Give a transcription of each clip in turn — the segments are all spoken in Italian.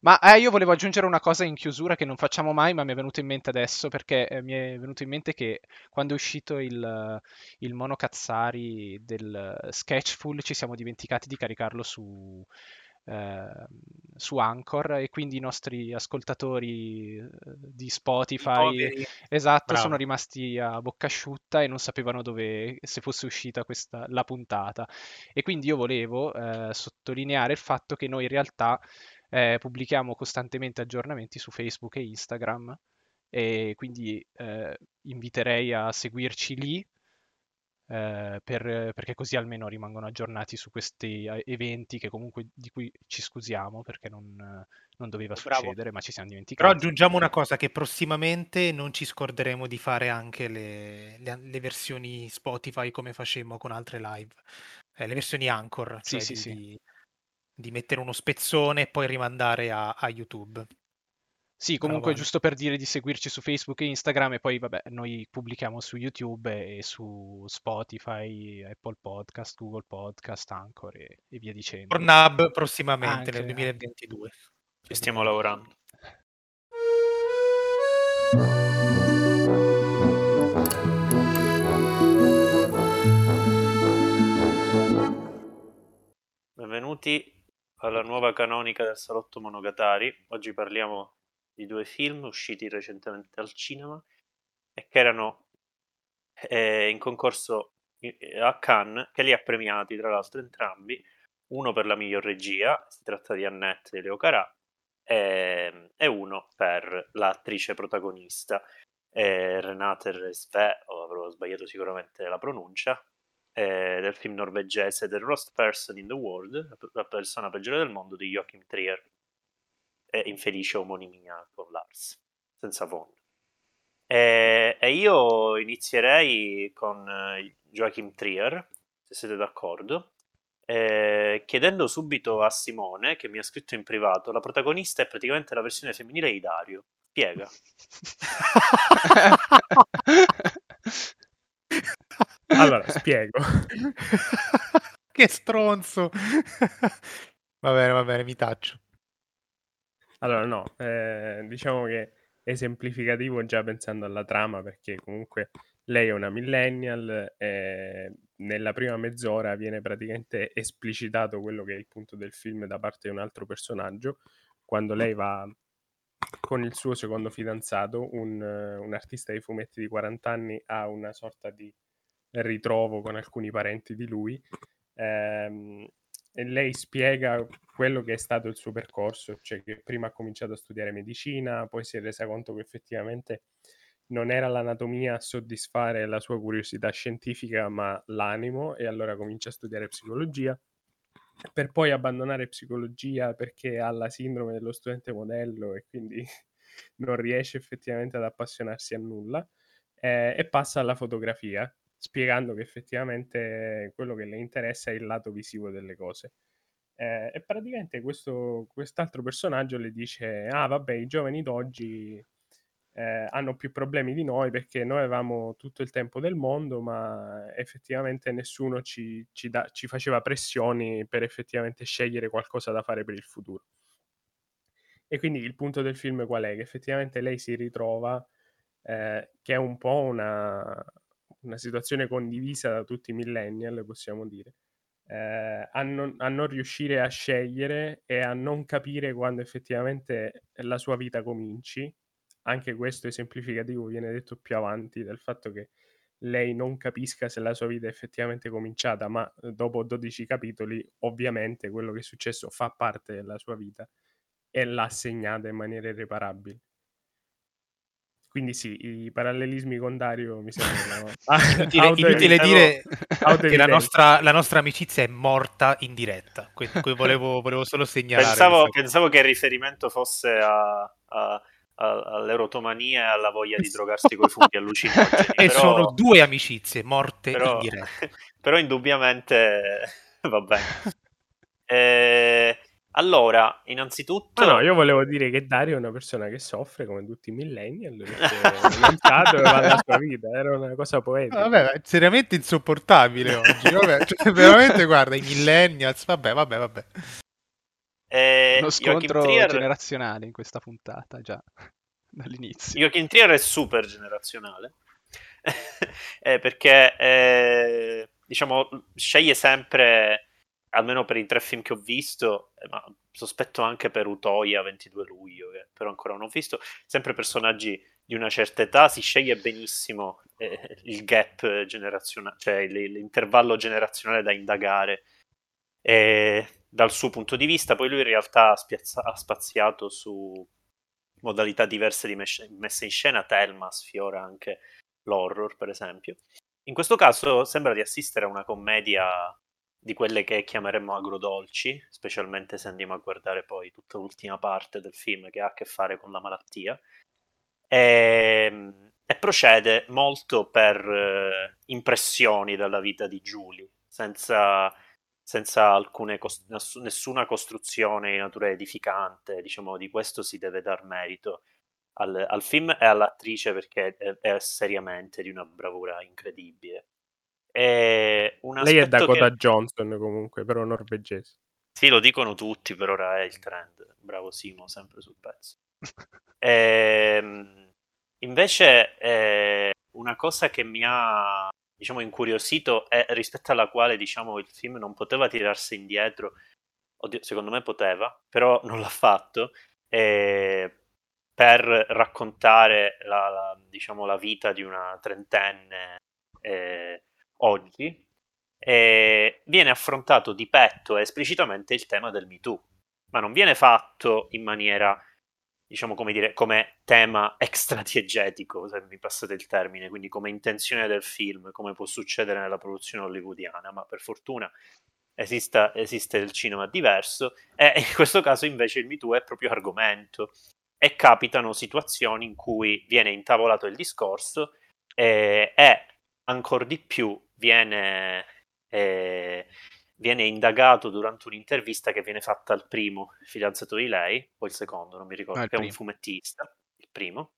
Ma eh, io volevo aggiungere una cosa in chiusura che non facciamo mai, ma mi è venuto in mente adesso perché eh, mi è venuto in mente che quando è uscito il, il mono Cazzari del Sketchful ci siamo dimenticati di caricarlo su, eh, su Anchor e quindi i nostri ascoltatori eh, di Spotify esatto, Bravo. sono rimasti a bocca asciutta e non sapevano dove se fosse uscita questa, la puntata. E quindi io volevo eh, sottolineare il fatto che noi in realtà eh, pubblichiamo costantemente aggiornamenti su Facebook e Instagram e quindi eh, inviterei a seguirci lì eh, per, perché così almeno rimangono aggiornati su questi eh, eventi che comunque di cui ci scusiamo perché non, non doveva Bravo. succedere ma ci siamo dimenticati. Però aggiungiamo una cosa che prossimamente non ci scorderemo di fare anche le, le, le versioni Spotify come facemmo con altre live, eh, le versioni Anchor, sì, cioè sì, di, sì. Di, mettere uno spezzone e poi rimandare a, a YouTube. Sì, comunque giusto per dire di seguirci su Facebook e Instagram e poi vabbè, noi pubblichiamo su YouTube e su Spotify, Apple Podcast, Google Podcast, Anchor e, e via dicendo. Pornhub prossimamente Anche, nel 2022. Ci stiamo lavorando. Benvenuti alla nuova canonica del Salotto Monogatari. Oggi parliamo di due film usciti recentemente al cinema e che erano eh, in concorso a Cannes, che li ha premiati tra l'altro entrambi, uno per la miglior regia, si tratta di Annette Leo Carà, e, e uno per l'attrice protagonista, eh, Renate Resve, o avrò sbagliato sicuramente la pronuncia, eh, del film norvegese The Worst Person in the World, la persona peggiore del mondo di Joachim Trier, e infelice omonimia con Lars, senza fondo. E, e io inizierei con eh, Joachim Trier, se siete d'accordo, eh, chiedendo subito a Simone, che mi ha scritto in privato, la protagonista è praticamente la versione femminile di Dario. Spiega. Allora, spiego. che stronzo. va bene, va bene, mi taccio. Allora, no, eh, diciamo che è esemplificativo già pensando alla trama, perché comunque lei è una millennial e nella prima mezz'ora viene praticamente esplicitato quello che è il punto del film da parte di un altro personaggio, quando lei va con il suo secondo fidanzato, un, un artista di fumetti di 40 anni, ha una sorta di ritrovo con alcuni parenti di lui. Ehm, e lei spiega quello che è stato il suo percorso, cioè che prima ha cominciato a studiare medicina, poi si è resa conto che effettivamente non era l'anatomia a soddisfare la sua curiosità scientifica, ma l'animo, e allora comincia a studiare psicologia, per poi abbandonare psicologia perché ha la sindrome dello studente modello e quindi non riesce effettivamente ad appassionarsi a nulla, eh, e passa alla fotografia, spiegando che effettivamente quello che le interessa è il lato visivo delle cose. Eh, e praticamente questo, quest'altro personaggio le dice: Ah, vabbè, i giovani d'oggi eh, hanno più problemi di noi perché noi avevamo tutto il tempo del mondo, ma effettivamente nessuno ci, ci, da, ci faceva pressioni per effettivamente scegliere qualcosa da fare per il futuro. E quindi il punto del film qual è? Che effettivamente lei si ritrova eh, che è un po' una, una situazione condivisa da tutti i millennial, possiamo dire, eh, a, non, a, non, riuscire a scegliere e a non capire quando effettivamente la sua vita cominci. Anche questo esemplificativo viene detto più avanti del fatto che lei non capisca se la sua vita è effettivamente cominciata, ma eh, dopo 12 capitoli ovviamente quello che è successo fa parte della sua vita e l'ha segnata in maniera irreparabile. Quindi sì, i parallelismi con Dario mi sembrano... inutile, inutile dire che la nostra, la nostra, amicizia è morta in diretta, quindi volevo, volevo solo segnalare. Pensavo, pensavo, che il riferimento fosse a, a, a, all'erotomania e alla voglia di drogarsi con i funghi allucinogeni. e però, sono due amicizie morte però, in diretta. Però indubbiamente va bene. Eh, allora, innanzitutto... Ma no, io volevo dire che Dario è una persona che soffre come tutti i millennial perché va la sua vita, era una cosa poetica. Vabbè, è seriamente insopportabile oggi, vabbè, cioè, veramente guarda, i millennials, vabbè, vabbè, vabbè. Eh, Uno scontro Trier... generazionale in questa puntata, già dall'inizio. Joachim Trier è super generazionale. eh, perché eh, diciamo sceglie sempre almeno per i tre film che ho visto, eh, ma sospetto anche per Utoia 22 luglio, che però ancora non ho visto, sempre personaggi di una certa età, si sceglie benissimo eh, il gap generazionale, cioè l'intervallo generazionale da indagare eh, dal suo punto di vista. Poi lui in realtà ha, spiazza- ha spaziato su modalità diverse di mes- messa in scena, Telma sfiora anche l'horror, per esempio. In questo caso sembra di assistere a una commedia di quelle che chiameremmo agrodolci, specialmente se andiamo a guardare poi tutta l'ultima parte del film che ha a che fare con la malattia. E, ehm, e procede molto per eh, impressioni dalla vita di Julie, senza, senza alcune, nessuna costruzione di natura edificante, diciamo, di questo si deve dar merito al, al film e all'attrice perché è, è seriamente di una bravura incredibile. E un Lei è Dakota che... Johnson comunque, però norvegese. Sì, lo dicono tutti, per ora è il trend. Bravo Simo, sempre sul pezzo. ehm, invece, eh, una cosa che mi ha diciamo, incuriosito e rispetto alla quale diciamo, il film non poteva tirarsi indietro, oddio, secondo me poteva, però non l'ha fatto, eh, per raccontare la, la, diciamo, la vita di una trentenne eh, oggi, eh, viene affrontato di petto e esplicitamente il tema del Me Too, ma non viene fatto in maniera, diciamo come dire, come tema extradiegetico, se mi passate il termine, quindi come intenzione del film, come può succedere nella produzione hollywoodiana, ma per fortuna esista, esiste il cinema diverso e in questo caso invece il Me Too è proprio argomento. E capitano situazioni in cui viene intavolato il discorso eh, e ancora di più viene, eh, viene indagato durante un'intervista che viene fatta al primo fidanzato di lei, o il secondo, non mi ricordo, ah, che è un fumettista, il primo.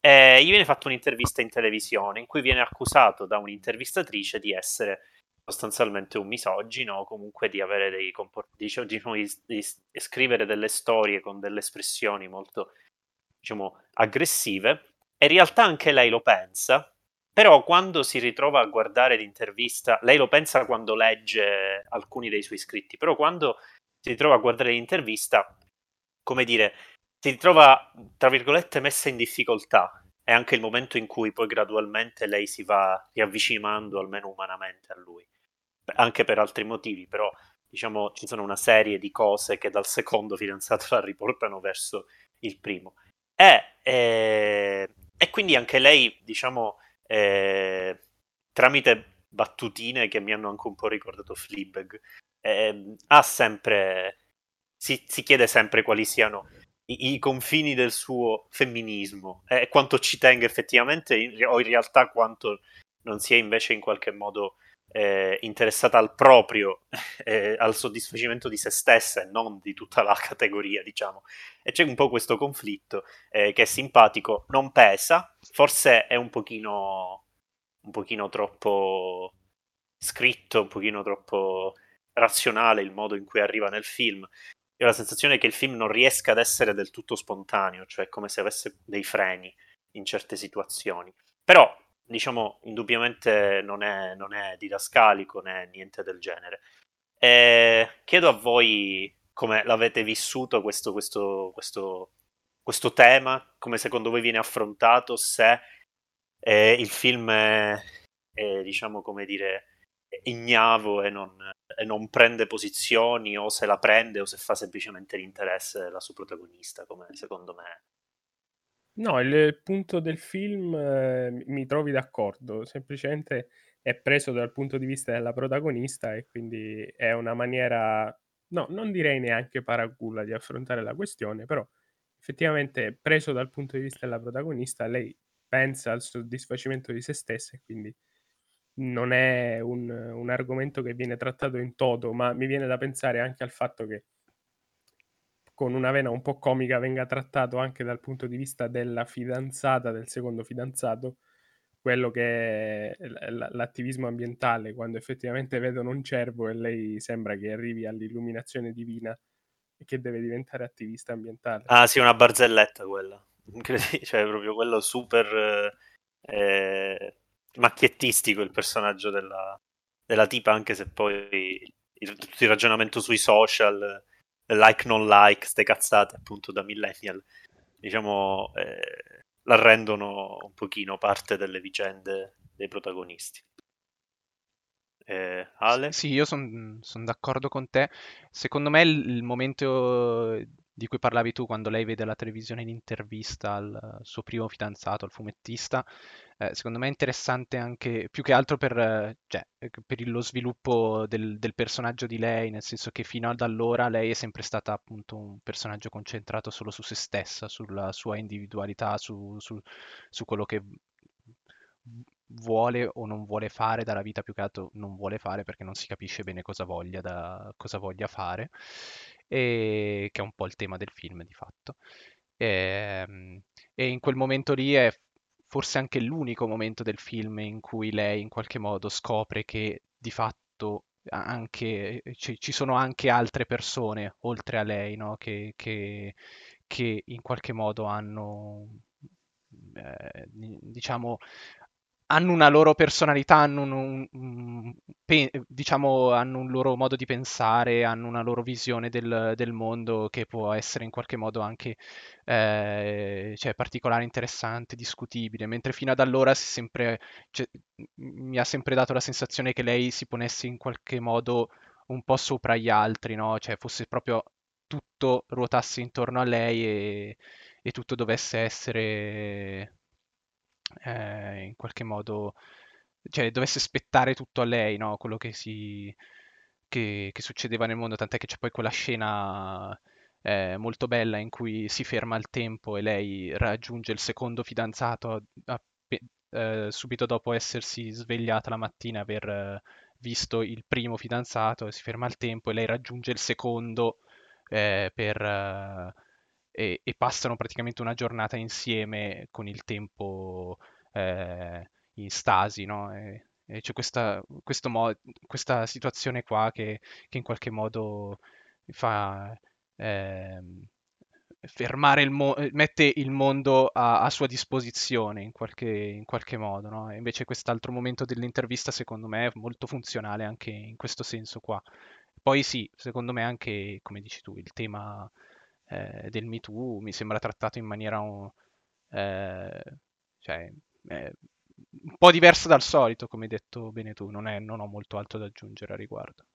E gli viene fatta un'intervista in televisione in cui viene accusato da un'intervistatrice di essere sostanzialmente un misogino o comunque di avere dei comportamenti, diciamo, di, di, di scrivere delle storie con delle espressioni molto, diciamo, aggressive. E in realtà anche lei lo pensa, però quando si ritrova a guardare l'intervista, lei lo pensa quando legge alcuni dei suoi scritti, però quando si ritrova a guardare l'intervista, come dire, si ritrova, tra virgolette, messa in difficoltà. È anche il momento in cui poi gradualmente lei si va riavvicinando almeno umanamente a lui. Anche per altri motivi, però diciamo ci sono una serie di cose che dal secondo fidanzato la riportano verso il primo. E, e, eh, e quindi anche lei, diciamo, eh, tramite battutine che mi hanno anche un po' ricordato Fleabag, eh, ha sempre, si, si, chiede sempre quali siano i, i, confini del suo femminismo e quanto ci tenga effettivamente in, o in realtà quanto non sia invece in qualche modo eh, interessata al proprio, eh, al soddisfacimento di se stessa e non di tutta la categoria, diciamo. E c'è un po' questo conflitto eh, che è simpatico, non pesa, forse è un pochino, un pochino troppo scritto, un pochino troppo razionale il modo in cui arriva nel film. Io ho la sensazione che il film non riesca ad essere del tutto spontaneo, cioè come se avesse dei freni in certe situazioni. Però diciamo, indubbiamente non è, non è didascalico né niente del genere. E chiedo a voi come l'avete vissuto questo, questo, questo, questo tema, come secondo voi viene affrontato, se eh, il film è, è, diciamo, come dire, ignavo e non, e non, prende posizioni o se la prende o se fa semplicemente l'interesse della sua protagonista, come secondo me No, il punto del film eh, mi trovi d'accordo, semplicemente è preso dal punto di vista della protagonista e quindi è una maniera, no, non direi neanche paraculla di affrontare la questione, però effettivamente preso dal punto di vista della protagonista, lei pensa al soddisfacimento di se stessa e quindi non è un, un argomento che viene trattato in toto, ma mi viene da pensare anche al fatto che con una vena un po' comica venga trattato anche dal punto di vista della fidanzata, del secondo fidanzato, quello che è l'attivismo ambientale, quando effettivamente vedono un cervo e lei sembra che arrivi all'illuminazione divina che deve diventare attivista ambientale. Ah sì, una barzelletta quella. Cioè proprio quello super eh, macchiettistico il personaggio della, della tipa, anche se poi il, tutto il ragionamento sui social, like non like, ste cazzate appunto da millennial, diciamo, eh, la rendono un pochino parte delle vicende dei protagonisti. Eh, Ale? Sì, io sono son d'accordo con te. Secondo me il, il momento di cui parlavi tu quando lei vede la televisione in intervista al suo primo fidanzato, al fumettista, eh, secondo me è interessante anche più che altro per, eh, cioè, per lo sviluppo del, del, personaggio di lei, nel senso che fino ad allora lei è sempre stata appunto un personaggio concentrato solo su se stessa, sulla sua individualità, su, su, su quello che vuole o non vuole fare dalla vita, più che altro non vuole fare perché non si capisce bene cosa voglia, da, cosa voglia fare, e, che è un po' il tema del film di fatto. E, ehm, e in quel momento lì è forse anche l'unico momento del film in cui lei in qualche modo scopre che di fatto anche, ci, ci sono anche altre persone oltre a lei, no? che, che, che in qualche modo hanno, eh, diciamo, hanno una loro personalità, hanno un, un, pe- diciamo, hanno un loro modo di pensare, hanno una loro visione del, del mondo che può essere in qualche modo anche eh, cioè, particolare, interessante, discutibile, mentre fino ad allora sempre, cioè, mi ha sempre dato la sensazione che lei si ponesse in qualche modo un po' sopra gli altri, no? Cioè fosse proprio tutto ruotasse intorno a lei e, e tutto dovesse essere eh, in qualche modo, cioè dovesse spettare tutto a lei, no? Quello che, si, che, che succedeva nel mondo, tant'è che c'è poi quella scena eh, molto bella in cui si ferma il tempo e lei raggiunge il secondo fidanzato a, eh, subito dopo essersi svegliata la mattina, aver visto il primo fidanzato, si ferma il tempo e lei raggiunge il secondo eh, per e, e, passano praticamente una giornata insieme con il tempo eh, in stasi, no? E, e c'è questa, mo- questa, situazione qua che, che, in qualche modo fa eh, fermare il mo- mette il mondo a, a sua disposizione in qualche, in qualche modo, no? Invece quest'altro momento dell'intervista secondo me è molto funzionale anche in questo senso qua. Poi sì, secondo me anche, come dici tu, il tema eh, del Me Too mi sembra trattato in maniera eh, cioè, eh, un po' diversa dal solito, come hai detto bene tu, non, è, non ho molto altro da aggiungere a riguardo.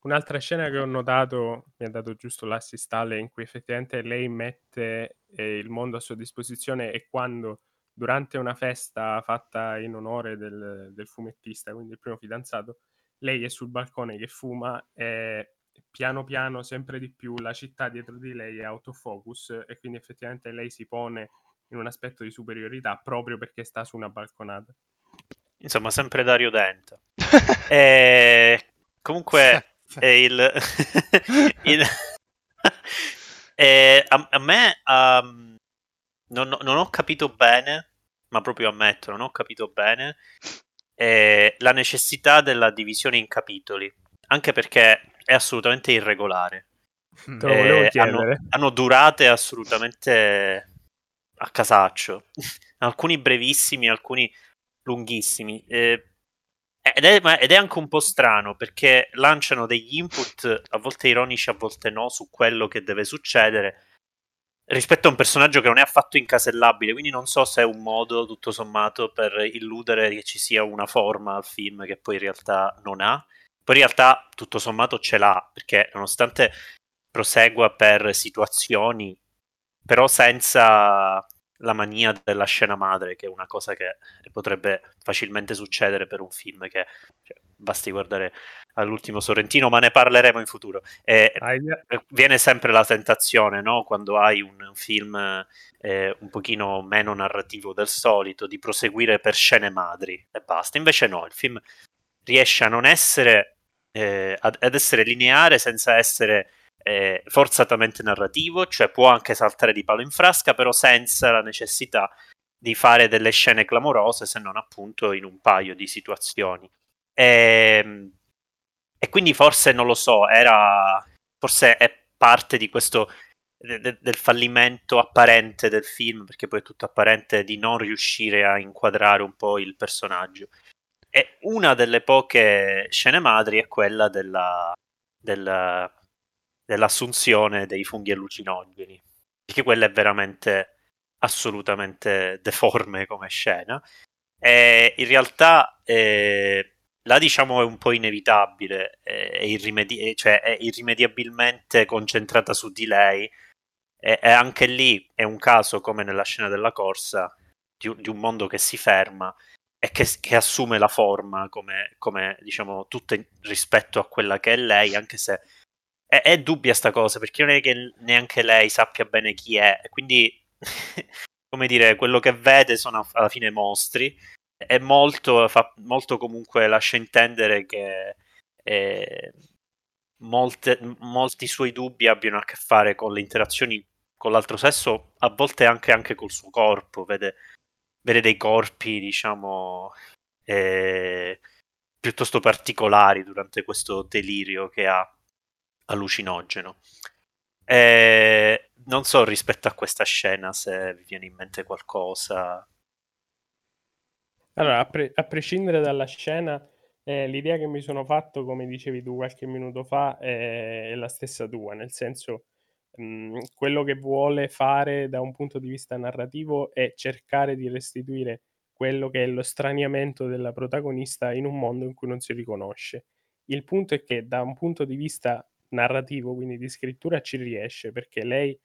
Un'altra scena che ho notato, mi ha dato giusto l'assist Ale, in cui effettivamente lei mette eh, il mondo a sua disposizione e quando durante una festa fatta in onore del, del, fumettista, quindi il primo fidanzato, lei è sul balcone che fuma e piano piano sempre di più la città dietro di lei è autofocus e quindi effettivamente lei si pone in un aspetto di superiorità proprio perché sta su una balconata. Insomma, sempre Dario Dente. e... Comunque, è il... il... e a, a, me um, non, non, ho capito bene, ma proprio ammetto, non ho capito bene eh, la necessità della divisione in capitoli. Anche perché è assolutamente irregolare. Eh, hanno, hanno, durate assolutamente a casaccio. alcuni brevissimi, alcuni lunghissimi. Eh, ed, è, ed, è, anche un po' strano perché lanciano degli input a volte ironici, a volte no, su quello che deve succedere rispetto a un personaggio che non è affatto incasellabile. Quindi non so se è un modo, tutto sommato, per illudere che ci sia una forma al film che poi in realtà non ha. Poi in realtà tutto sommato ce l'ha, perché nonostante prosegua per situazioni, però senza la mania della scena madre, che è una cosa che potrebbe facilmente succedere per un film che cioè, basti guardare all'ultimo Sorrentino, ma ne parleremo in futuro. E viene sempre la tentazione, no? quando hai un film eh, un pochino meno narrativo del solito, di proseguire per scene madri e basta. Invece no, il film riesce a non essere eh, ad, essere lineare senza essere eh, forzatamente narrativo, cioè può anche saltare di palo in frasca, però senza la necessità di fare delle scene clamorose, se non appunto in un paio di situazioni. E, ehm, e quindi forse non lo so, era forse è parte di questo de, del fallimento apparente del film, perché poi è tutto apparente di non riuscire a inquadrare un po' il personaggio. E una delle poche scene madri è quella della, della, dell'assunzione dei funghi allucinogeni, perché quella è veramente assolutamente deforme come scena. E in realtà eh, la diciamo è un po' inevitabile, è, irrimedi- cioè è irrimediabilmente concentrata su di lei e, anche lì è un caso come nella scena della corsa di un mondo che si ferma e che, che assume la forma come, come diciamo tutto rispetto a quella che è lei anche se è, è dubbia sta cosa perché non è che neanche lei sappia bene chi è. Quindi come dire quello che vede sono alla fine mostri. E molto, fa, molto comunque lascia intendere che eh, molte, molti suoi dubbi abbiano a che fare con le interazioni con l'altro sesso, a volte anche, anche col suo corpo, vede, vede dei corpi, diciamo, eh, piuttosto particolari durante questo delirio che ha allucinogeno. Eh, non so rispetto a questa scena se vi viene in mente qualcosa. Allora, a, pre- a prescindere dalla scena, eh, l'idea che mi sono fatto, come dicevi tu qualche minuto fa, è la stessa tua, nel senso mh, mhmm, quello che vuole fare da un punto di vista narrativo è cercare di restituire quello che è lo straniamento della protagonista in un mondo in cui non si riconosce. Il punto è che da un punto di vista narrativo, quindi di scrittura, ci riesce perché lei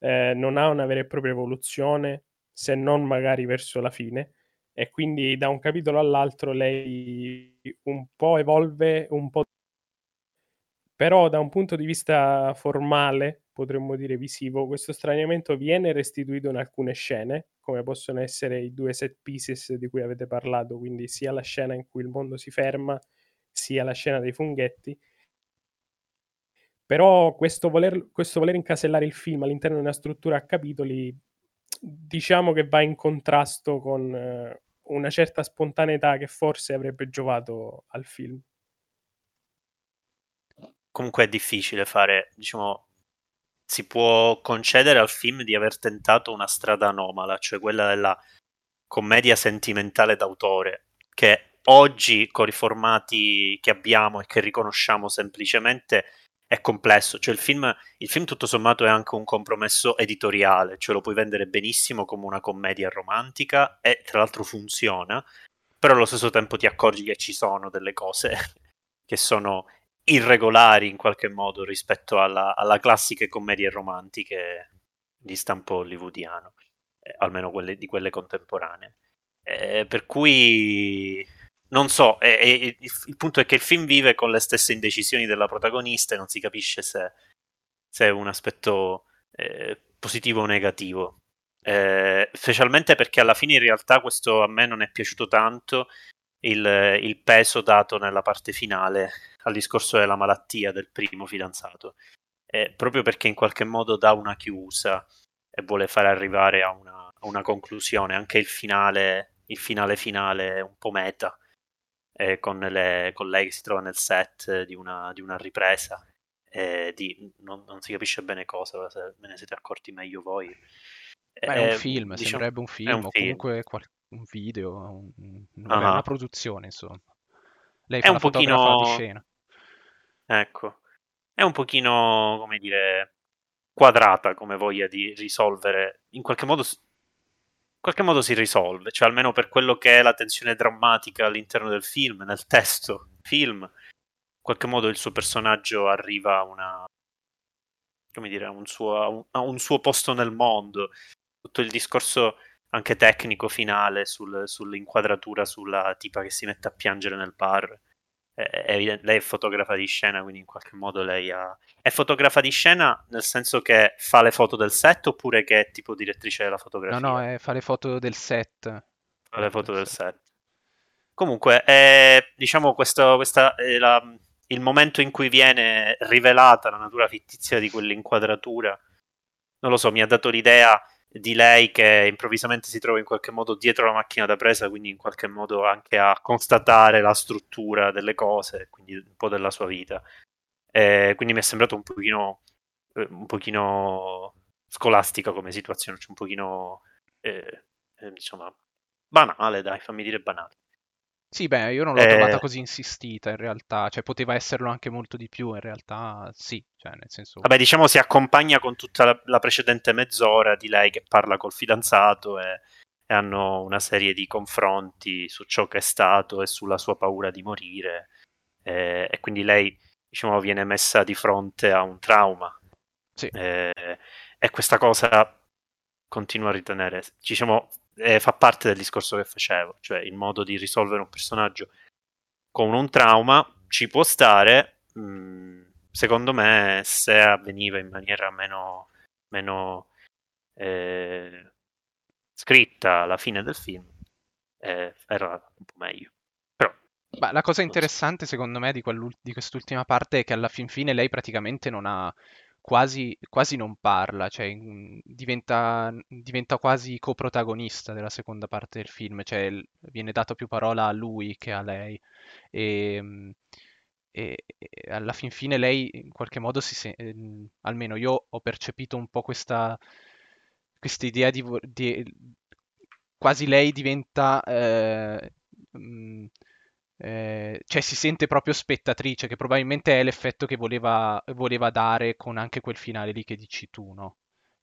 eh, non ha una vera e propria evoluzione se non magari verso la fine e quindi da un capitolo all'altro lei un po' evolve, un po' però da un punto di vista formale, potremmo dire visivo, questo straniamento viene restituito in alcune scene, come possono essere i due set pieces di cui avete parlato, quindi sia la scena in cui il mondo si ferma, sia la scena dei funghetti. Però questo voler, questo voler incasellare il film all'interno di una struttura a capitoli, diciamo che va in contrasto con eh, una certa spontaneità che forse avrebbe giovato al film. Comunque è difficile fare, diciamo, si può concedere al film di aver tentato una strada anomala, cioè quella della commedia sentimentale d'autore, che oggi con i formati che abbiamo e che riconosciamo semplicemente è complesso, cioè il film, il film tutto sommato è anche un compromesso editoriale, cioè lo puoi vendere benissimo come una commedia romantica e tra l'altro funziona, però allo stesso tempo ti accorgi che ci sono delle cose che sono irregolari in qualche modo rispetto alla, alla classiche commedie romantiche di stampo hollywoodiano, eh, almeno quelle, di quelle contemporanee. Eh, per cui non so, eh, eh, il punto è che il film vive con le stesse indecisioni della protagonista e non si capisce se, se è un aspetto eh, positivo o negativo. Eh, specialmente perché alla fine in realtà questo a me non è piaciuto tanto il, il, peso dato nella parte finale al discorso della malattia del primo fidanzato, eh, proprio perché in qualche modo dà una chiusa e vuole fare arrivare a una, a una conclusione, anche il finale, il finale finale è un po' meta, eh, con, le, con, lei che si trova nel set di una, di una ripresa, di, non, non, si capisce bene cosa, se ve ne siete accorti meglio voi. Beh, è un eh, film, diciamo, sembrerebbe un film, un o film. comunque qual- un video, un, vabbè, uh-huh. una produzione, insomma. Lei è un pochino di scena. Ecco. È un pochino, come dire, quadrata come voglia di risolvere. In qualche modo in qualche modo si risolve, cioè almeno per quello che è la tensione drammatica all'interno del film, nel testo film, in qualche modo il suo personaggio arriva a una come dire, a un suo, a un, suo posto nel mondo. Tutto il discorso anche tecnico finale sul, sull'inquadratura sulla tipa che si mette a piangere nel bar. È, è, lei è fotografa di scena, quindi in qualche modo lei ha... È fotografa di scena nel senso che fa le foto del set oppure che è tipo direttrice della fotografia? No, no, è fa le foto del set. Fa le foto del set. Comunque, è, diciamo, questo, questa è la, il momento in cui viene rivelata la natura fittizia di quell'inquadratura. Non lo so, mi ha dato l'idea di lei che improvvisamente si trova in qualche modo dietro la macchina da presa, quindi in qualche modo anche a constatare la struttura delle cose, quindi un po' della sua vita. Eh, quindi mi è sembrato un pochino eh, un pochino scolastica come situazione, cioè un pochino eh, insomma banale, dai, fammi dire banale. Sì, beh, io non l'ho trovata così insistita in realtà, cioè poteva esserlo anche molto di più, in realtà sì, cioè nel senso... Vabbè, diciamo si accompagna con tutta la, la precedente mezz'ora di lei che parla col fidanzato e, e, hanno una serie di confronti su ciò che è stato e sulla sua paura di morire e, e quindi lei, diciamo, viene messa di fronte a un trauma. Sì. E, e questa cosa continua a ritenere, diciamo, eh, fa parte del discorso che facevo, cioè il modo di risolvere un personaggio con un trauma ci può stare, mh, mm, secondo me se avveniva in maniera meno, meno eh, scritta alla fine del film eh, era un po' meglio. Però, Beh, la cosa interessante secondo me di, di quest'ultima parte è che alla fin fine lei praticamente non ha quasi, quasi non parla, cioè diventa, diventa quasi coprotagonista della seconda parte del film, cioè viene data più parola a lui che a lei. E, e- e alla fin fine lei in qualche modo si sente, almeno io ho percepito un po' questa idea di, di- quasi lei diventa eh, mm, eh, cioè si sente proprio spettatrice, che probabilmente è l'effetto che voleva, voleva dare con anche quel finale lì che dici tu, no?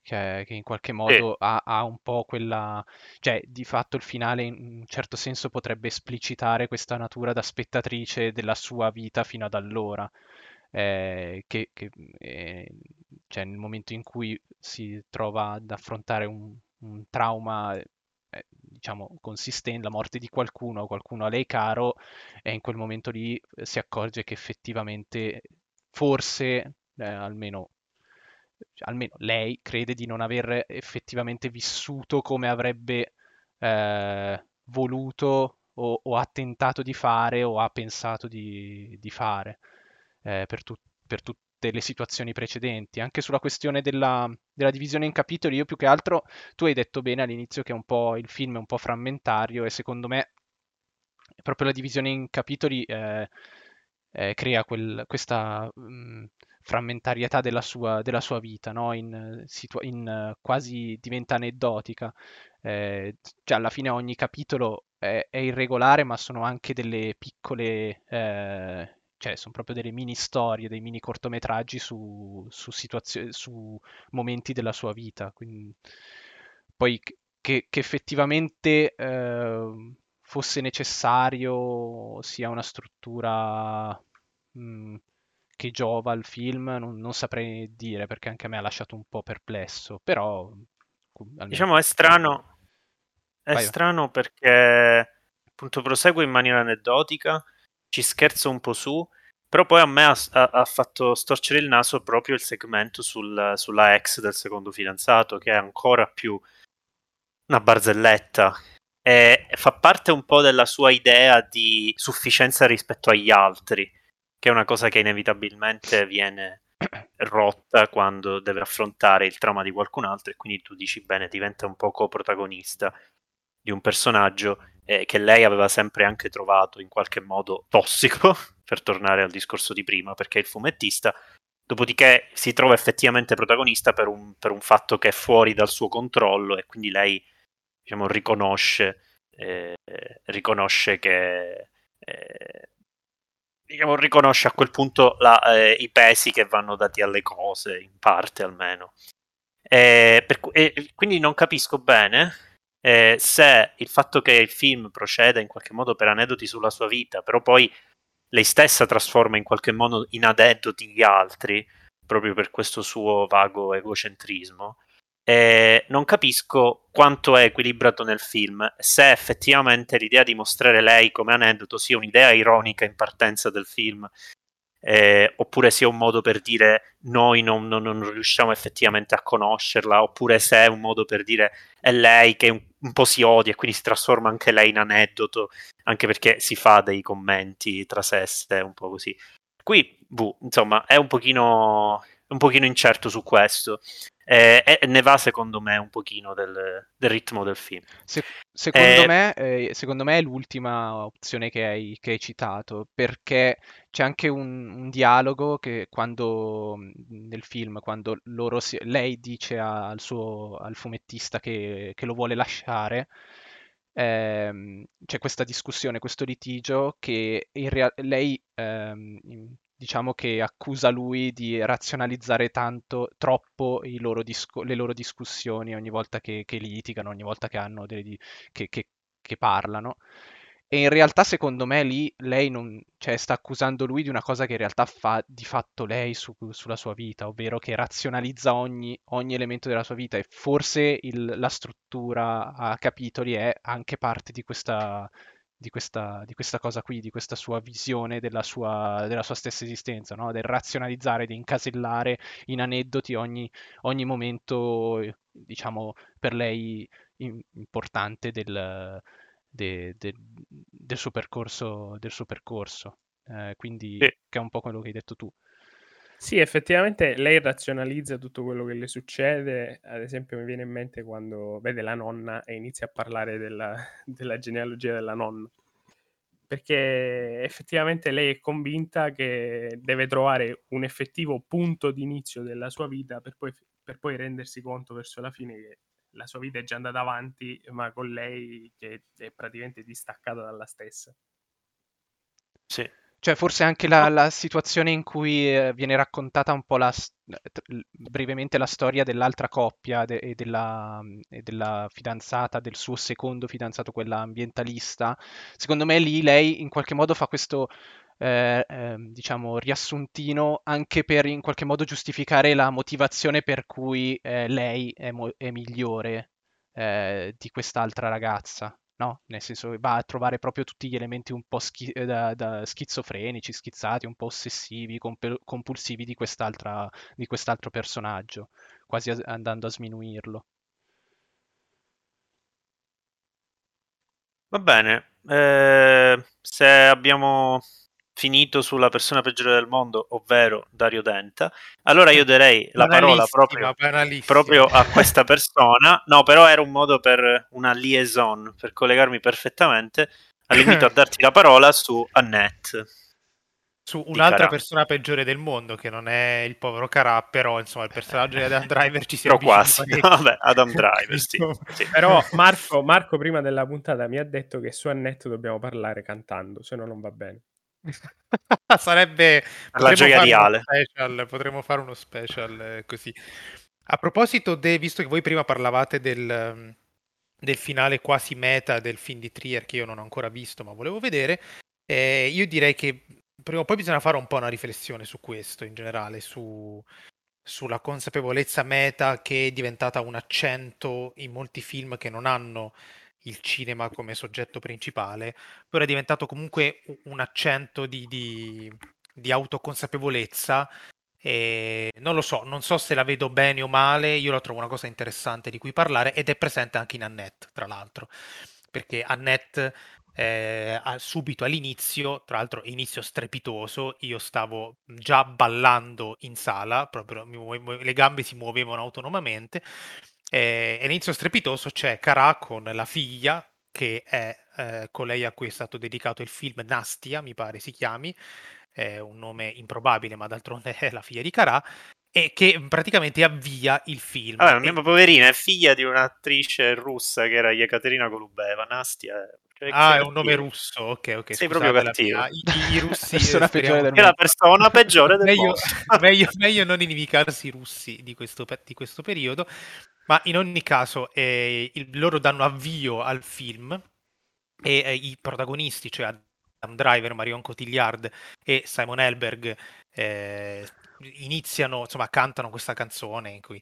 Che, che in qualche modo ha, ha, un po' quella... cioè di fatto il finale in un certo senso potrebbe esplicitare questa natura da spettatrice della sua vita fino ad allora. Eh, che, che eh, cioè nel momento in cui si trova ad affrontare un, un trauma eh, diciamo, consistente, la morte di qualcuno, qualcuno a lei caro, e in quel momento lì eh, si accorge che effettivamente forse, eh, almeno, almeno lei, crede di non aver effettivamente vissuto come avrebbe eh, voluto o, o, ha tentato di fare o ha pensato di, di fare eh, per, tu, per, tu, tutte le situazioni precedenti. Anche sulla questione della, della, divisione in capitoli, io più che altro, tu hai detto bene all'inizio che il film è un po' frammentario e secondo me proprio la divisione in capitoli eh, eh, crea quel, questa mh, mm, frammentarietà della sua, della sua vita, no? in, situa- in, quasi diventa aneddotica. Eh, cioè alla fine ogni capitolo è, è, irregolare, ma sono anche delle piccole eh, cioè sono proprio delle mini storie, dei mini cortometraggi su, su, situazio- su momenti della sua vita. Quindi, poi che, che effettivamente eh, fosse necessario sia una struttura mh, mm, che giova al film, non, non, saprei dire perché anche a me ha lasciato un po' perplesso, però... Diciamo è strano, è vai, strano vai. perché appunto prosegue in maniera aneddotica ci scherzo un po' su, però poi a me ha, ha, fatto storcere il naso proprio il segmento sul, sulla ex del secondo fidanzato, che è ancora più una barzelletta. E fa parte un po' della sua idea di sufficienza rispetto agli altri, che è una cosa che inevitabilmente viene rotta quando deve affrontare il trauma di qualcun altro e quindi tu dici bene, diventa un po' coprotagonista di un personaggio eh, che lei aveva sempre anche trovato in qualche modo tossico, per tornare al discorso di prima, perché è il fumettista, dopodiché si trova effettivamente protagonista per un, per un fatto che è fuori dal suo controllo e quindi lei diciamo, riconosce, eh, riconosce che... Eh, diciamo, riconosce a quel punto la, eh, i pesi che vanno dati alle cose, in parte almeno. E, per, e quindi non capisco bene eh, se il fatto che il film proceda in qualche modo per aneddoti sulla sua vita, però poi lei stessa trasforma in qualche modo in aneddoti gli altri, proprio per questo suo vago egocentrismo, eh, non capisco quanto è equilibrato nel film, se effettivamente l'idea di mostrare lei come aneddoto sia un'idea ironica in partenza del film eh, oppure sia un modo per dire noi non, non, non, riusciamo effettivamente a conoscerla, oppure se è un modo per dire è lei che un, un, po' si odia e quindi si trasforma anche lei in aneddoto, anche perché si fa dei commenti tra sé un po' così. Qui, buh, insomma, è un pochino, un pochino incerto su questo. Eh, e ne va secondo me un pochino del, del ritmo del film. Se, secondo, eh, me, eh, secondo, me, è l'ultima opzione che hai, che hai citato, perché c'è anche un, un, dialogo che quando nel film, quando si, lei dice al, suo, al fumettista che, che, lo vuole lasciare, ehm, c'è questa discussione, questo litigio che rea- lei ehm, diciamo che accusa lui di razionalizzare tanto, troppo loro disco- le loro discussioni ogni volta che, che, litigano, ogni volta che che, che, che parlano. E in realtà, secondo me, lì lei non, cioè, sta accusando lui di una cosa che in realtà fa di fatto lei su, sulla sua vita, ovvero che razionalizza ogni, ogni elemento della sua vita. E forse il, la struttura a capitoli è anche parte di questa, di questa, di questa cosa qui, di questa sua visione della sua, della sua stessa esistenza, no? del razionalizzare, di incasellare in aneddoti ogni, ogni momento, diciamo, per lei importante del, de, de, del suo percorso. Del suo percorso. Eh, quindi, sì. che è un po' quello che hai detto tu. Sì, effettivamente lei razionalizza tutto quello che le succede. Ad esempio, mi viene in mente quando vede la nonna e inizia a parlare della, della genealogia della nonna. Perché effettivamente lei è convinta che deve trovare un effettivo punto di inizio della sua vita per poi, per poi rendersi conto verso la fine che la sua vita è già andata avanti, ma con lei che è praticamente distaccata dalla stessa. Sì, cioè, forse anche la, la situazione in cui eh, viene raccontata un po' la, brevemente la storia dell'altra coppia de, e, della, e, della, fidanzata, del suo secondo fidanzato, quella ambientalista. Secondo me lì lei in qualche modo fa questo, eh, eh, diciamo, riassuntino anche per in qualche modo giustificare la motivazione per cui eh, lei è, mo- è migliore eh, di quest'altra ragazza no? Nel senso va a trovare proprio tutti gli elementi un po' schi- eh, da, da schizofrenici, schizzati, un po' ossessivi, comp- compulsivi di, di quest'altro personaggio, quasi a- andando a sminuirlo. Va bene, eh, se abbiamo finito sulla persona peggiore del mondo, ovvero Dario Denta, allora io darei la parola proprio, proprio, a questa persona. No, però era un modo per una liaison, per collegarmi perfettamente. All'invito a darti la parola su Annette. Su un'altra persona peggiore del mondo, che non è il povero Carà, però insomma il personaggio di Adam Driver ci si però quasi. Vabbè, Adam Driver, sì. sì. Però Marco, Marco prima della puntata mi ha detto che su Annette dobbiamo parlare cantando, se no non va bene. Sarebbe la gioia reale. Special, potremmo fare uno special eh, così. A proposito, de, visto che voi prima parlavate del, mm, del, finale quasi meta del film di Trier che io non ho ancora visto ma volevo vedere, eh, io direi che prima o poi bisogna fare un po' una riflessione su questo in generale, su, sulla consapevolezza meta che è diventata un accento in molti film che non hanno il cinema come soggetto principale, però è diventato comunque un accento di, di, di autoconsapevolezza. E non lo so, non so se la vedo bene o male, io la trovo una cosa interessante di cui parlare ed è presente anche in Annette, tra l'altro, perché Annette eh, subito all'inizio, tra l'altro inizio strepitoso, io stavo già ballando in sala, proprio muove, le gambe si muovevano autonomamente e all'inizio strepitoso c'è Cara con la figlia, che è eh, colei a cui è stato dedicato il film Nastia, mi pare si chiami, è un nome improbabile, ma d'altronde è la figlia di Cara, e che praticamente avvia il film. Vabbè, e... poverina, è figlia di un'attrice russa che era Yekaterina Golubeva, Nastia. Cioè, ah, è un nome russo, ok, ok. Sei proprio cattivo. Mia... I, I, russi persona peggiore del è la persona peggiore del meglio, meglio, meglio, non inimicarsi i russi di questo, di questo periodo. Ma in ogni caso, eh, il, loro danno avvio al film e eh, i protagonisti, cioè Adam Driver, Marion Cotillard e Simon Helberg, eh, iniziano, insomma, cantano questa canzone in cui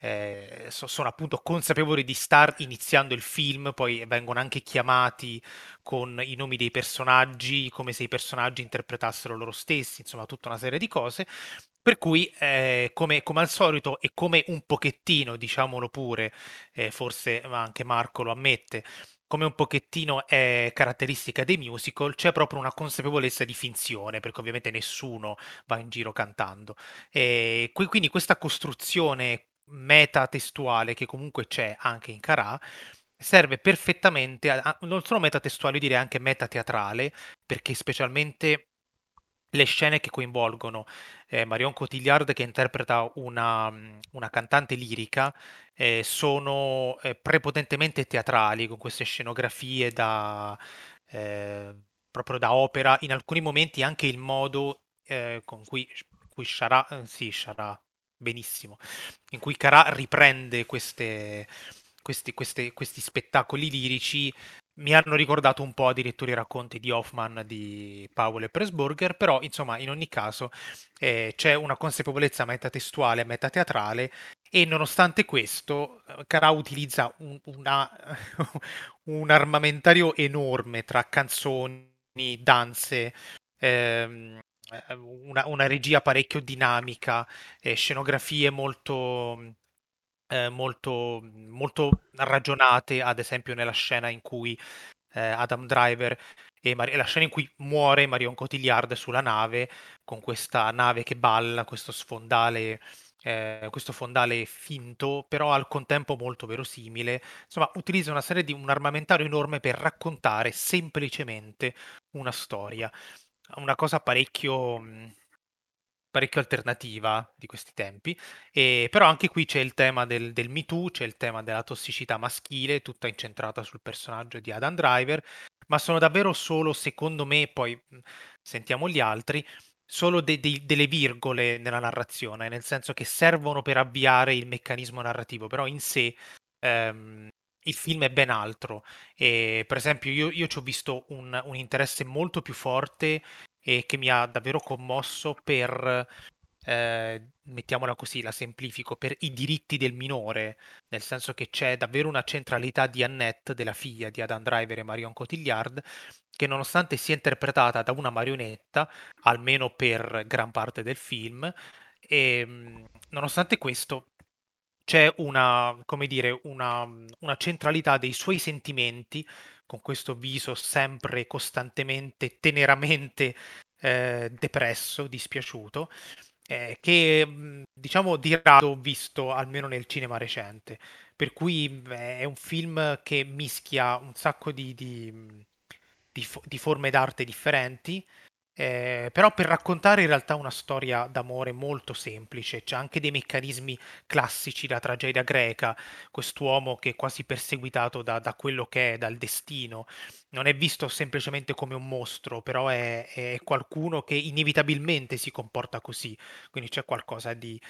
eh, so, sono appunto consapevoli di star iniziando il film, poi vengono anche chiamati con i nomi dei personaggi, come se i personaggi interpretassero loro stessi, insomma, tutta una serie di cose. Per cui, eh, come, come, al solito, e come un pochettino, diciamolo pure, eh, forse anche Marco lo ammette, come un pochettino è caratteristica dei musical, c'è proprio una consapevolezza di finzione, perché ovviamente nessuno va in giro cantando. E quindi questa costruzione metatestuale che comunque c'è anche in Carà, serve perfettamente, a, non solo metatestuale, direi anche metateatrale, perché specialmente le scene che coinvolgono eh, Marion Cotillard che interpreta una, una cantante lirica eh, sono eh, prepotentemente teatrali con queste scenografie da, eh, proprio da opera, in alcuni momenti anche il modo eh, con cui, cui Shara, eh, sì, Shara, benissimo, in cui Cara riprende queste, questi, queste, questi spettacoli lirici mi hanno ricordato un po' addirittura i racconti di Hoffman di Powell e Pressburger, però insomma in ogni caso eh, c'è una consapevolezza metatestuale, metateatrale e nonostante questo Cara utilizza un, una, un armamentario enorme tra canzoni, danze, ehm, una, una, regia parecchio dinamica, eh, scenografie molto eh, molto, molto ragionate, ad esempio nella scena in cui eh, Adam Driver e Mar- la scena in cui muore Marion Cotillard sulla nave con questa nave che balla, questo sfondale eh, questo fondale finto, però al contempo molto verosimile. Insomma, utilizza una serie di un armamentario enorme per raccontare semplicemente una storia. Una cosa parecchio parecchio alternativa di questi tempi, e, però anche qui c'è il tema del, del Me Too, c'è il tema della tossicità maschile, tutta incentrata sul personaggio di Adam Driver, ma sono davvero solo, secondo me, poi sentiamo gli altri, solo de- de- delle virgole nella narrazione, nel senso che servono per avviare il meccanismo narrativo, però in sé ehm, il film è ben altro. E, per esempio, io, io ci ho visto un, un interesse molto più forte e che mi ha davvero commosso per, eh, mettiamola così, la semplifico, per i diritti del minore, nel senso che c'è davvero una centralità di Annette, della figlia di Adam Driver e Marion Cotillard, che nonostante sia interpretata da una marionetta, almeno per gran parte del film, e ehm, nonostante questo c'è una, dire, una, una centralità dei suoi sentimenti con questo viso sempre costantemente, teneramente eh, depresso, dispiaciuto, eh, che mhmm, diciamo di rado ho visto almeno nel cinema recente. Per cui è un film che mischia un sacco di, di, di, di forme d'arte differenti, eh, però per raccontare in realtà una storia d'amore molto semplice, c'è anche dei meccanismi classici da tragedia greca, quest'uomo che è quasi perseguitato da, da quello che è, dal destino, non è visto semplicemente come un mostro, però è, è qualcuno che inevitabilmente si comporta così, quindi c'è qualcosa di,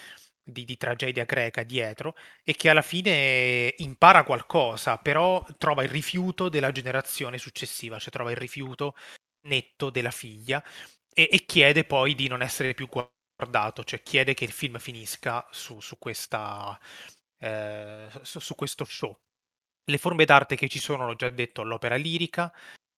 di, di, tragedia greca dietro e che alla fine impara qualcosa, però trova il rifiuto della generazione successiva, cioè trova il rifiuto netto della figlia e, e, chiede poi di non essere più guardato, cioè chiede che il film finisca su, su, questa, eh, su, su questo show. Le forme d'arte che ci sono, l'ho già detto, l'opera lirica,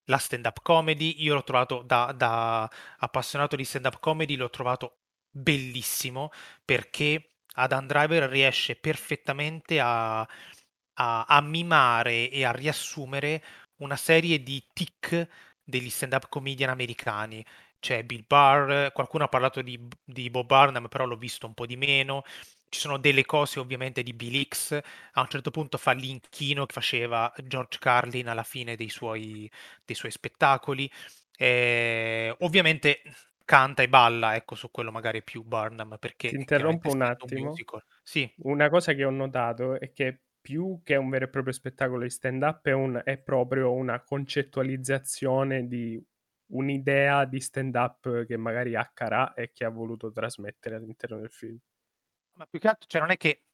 la stand-up comedy, io l'ho trovato da, da appassionato di stand-up comedy, l'ho trovato bellissimo perché Adam Driver riesce perfettamente a, a, a mimare e a riassumere una serie di tic degli stand-up comedian americani. C'è Bill Barr, qualcuno ha parlato di, di Bob Burnham, però l'ho visto un po' di meno. Ci sono delle cose ovviamente di Bill Hicks, a un certo punto fa l'inchino che faceva George Carlin alla fine dei suoi, dei suoi spettacoli. E, ovviamente canta e balla, ecco, su quello magari più Burnham, perché... Ti interrompo un attimo. Un sì. Una cosa che ho notato è che più che un vero e proprio spettacolo di stand-up è, un, è proprio una concettualizzazione di un'idea di stand-up che magari H e che ha voluto trasmettere all'interno del film. Ma più che altro, cioè non è che,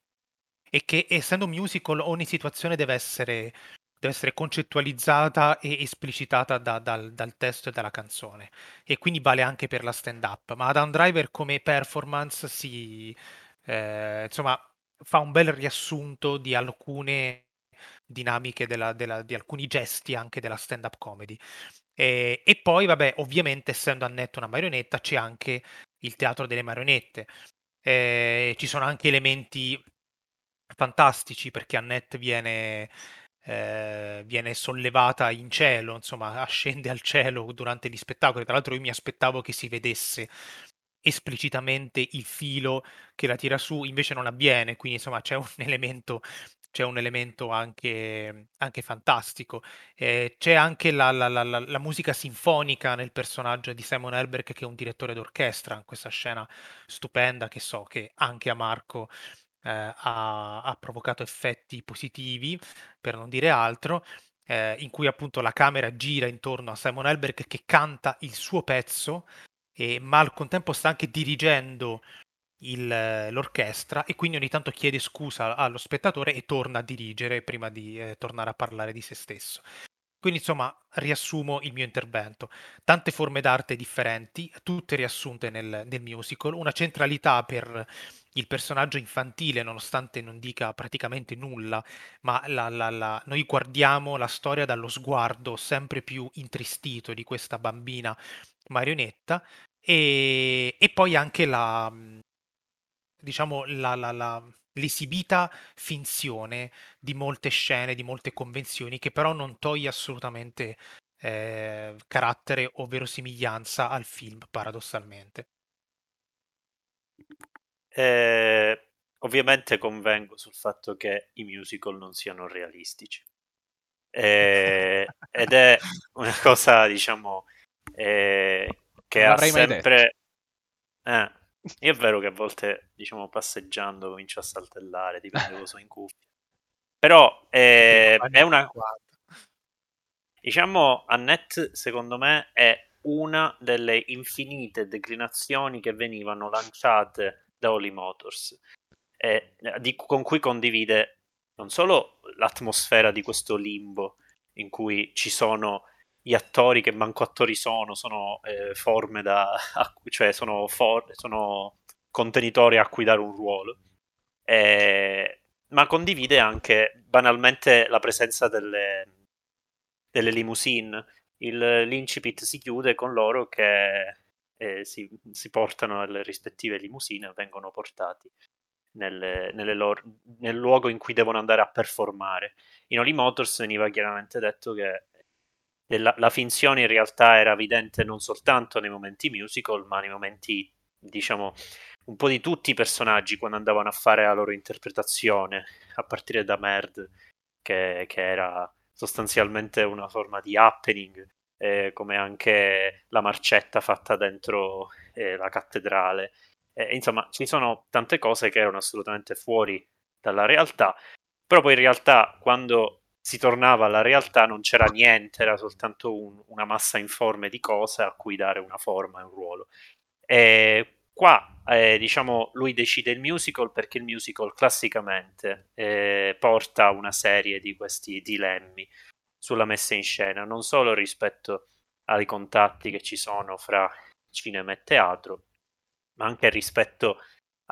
è che essendo un musical ogni situazione deve essere, deve essere concettualizzata e esplicitata da, dal, dal, testo e dalla canzone e quindi vale anche per la stand-up. Ma Adam Driver come performance si... Eh, insomma, fa un bel riassunto di alcune dinamiche della, della, di alcuni gesti anche della stand-up comedy. E, e, poi, vabbè, ovviamente, essendo Annette una marionetta, c'è anche il teatro delle marionette. E ci sono anche elementi fantastici perché Annette viene, eh, viene sollevata in cielo, insomma, ascende al cielo durante gli spettacoli. Tra l'altro, io mi aspettavo che si vedesse esplicitamente il filo che la tira su, invece non avviene, quindi insomma c'è un elemento c'è un elemento anche, anche fantastico. Eh, c'è anche la, la, la, la, musica sinfonica nel personaggio di Simon Helberg, che è un direttore d'orchestra, in questa scena stupenda che so che anche a Marco eh, ha, ha, provocato effetti positivi, per non dire altro. Eh, in cui appunto la camera gira intorno a Simon Helberg che canta il suo pezzo, e, ma al contempo sta anche dirigendo il, l'orchestra e quindi ogni tanto chiede scusa allo spettatore e torna a dirigere prima di eh, tornare a parlare di se stesso. Quindi insomma riassumo il mio intervento. Tante forme d'arte differenti, tutte riassunte nel, nel musical, una centralità per il personaggio infantile, nonostante non dica praticamente nulla, ma la, la, la, noi guardiamo la storia dallo sguardo sempre più intristito di questa bambina marionetta e, e poi anche la, diciamo, la, la, la, l'esibita finzione di molte scene, di molte convenzioni, che però non toglie assolutamente eh, carattere o verosimiglianza al film, paradossalmente. Eh, ovviamente convengo sul fatto che i musical non siano realistici. Eh, ed è una cosa, diciamo, eh, che non ha sempre... Eh, è vero che a volte, diciamo, passeggiando comincio a saltellare, dipende cosa in cuffia. Però eh, è una... Diciamo, Annette, secondo me, è una delle infinite declinazioni che venivano lanciate da Holly Motors, eh, di, con cui condivide non solo l'atmosfera di questo limbo in cui ci sono gli attori che manco attori sono, sono eh, forme da, cioè sono, for, sono, contenitori a cui dare un ruolo, eh, ma condivide anche banalmente la presenza delle, delle limousine. Il, l'incipit si chiude con loro che eh, si, si, portano alle rispettive limousine e vengono portati nelle, nelle loro, nel luogo in cui devono andare a performare. In Oli Motors veniva chiaramente detto che la, la finzione in realtà era evidente non soltanto nei momenti musical, ma nei momenti, diciamo, un po' di tutti i personaggi quando andavano a fare la loro interpretazione, a partire da Merd, che, che era sostanzialmente una forma di happening, eh, come anche la marcetta fatta dentro eh, la cattedrale. Eh, insomma, ci sono tante cose che erano assolutamente fuori dalla realtà, però poi in realtà quando si tornava alla realtà, non c'era niente, era soltanto un, una massa informe di cose a cui dare una forma e un ruolo. E qua, eh, diciamo, lui decide il musical perché il musical classicamente eh, porta una serie di questi dilemmi sulla messa in scena, non solo rispetto ai contatti che ci sono fra cinema e teatro, ma anche rispetto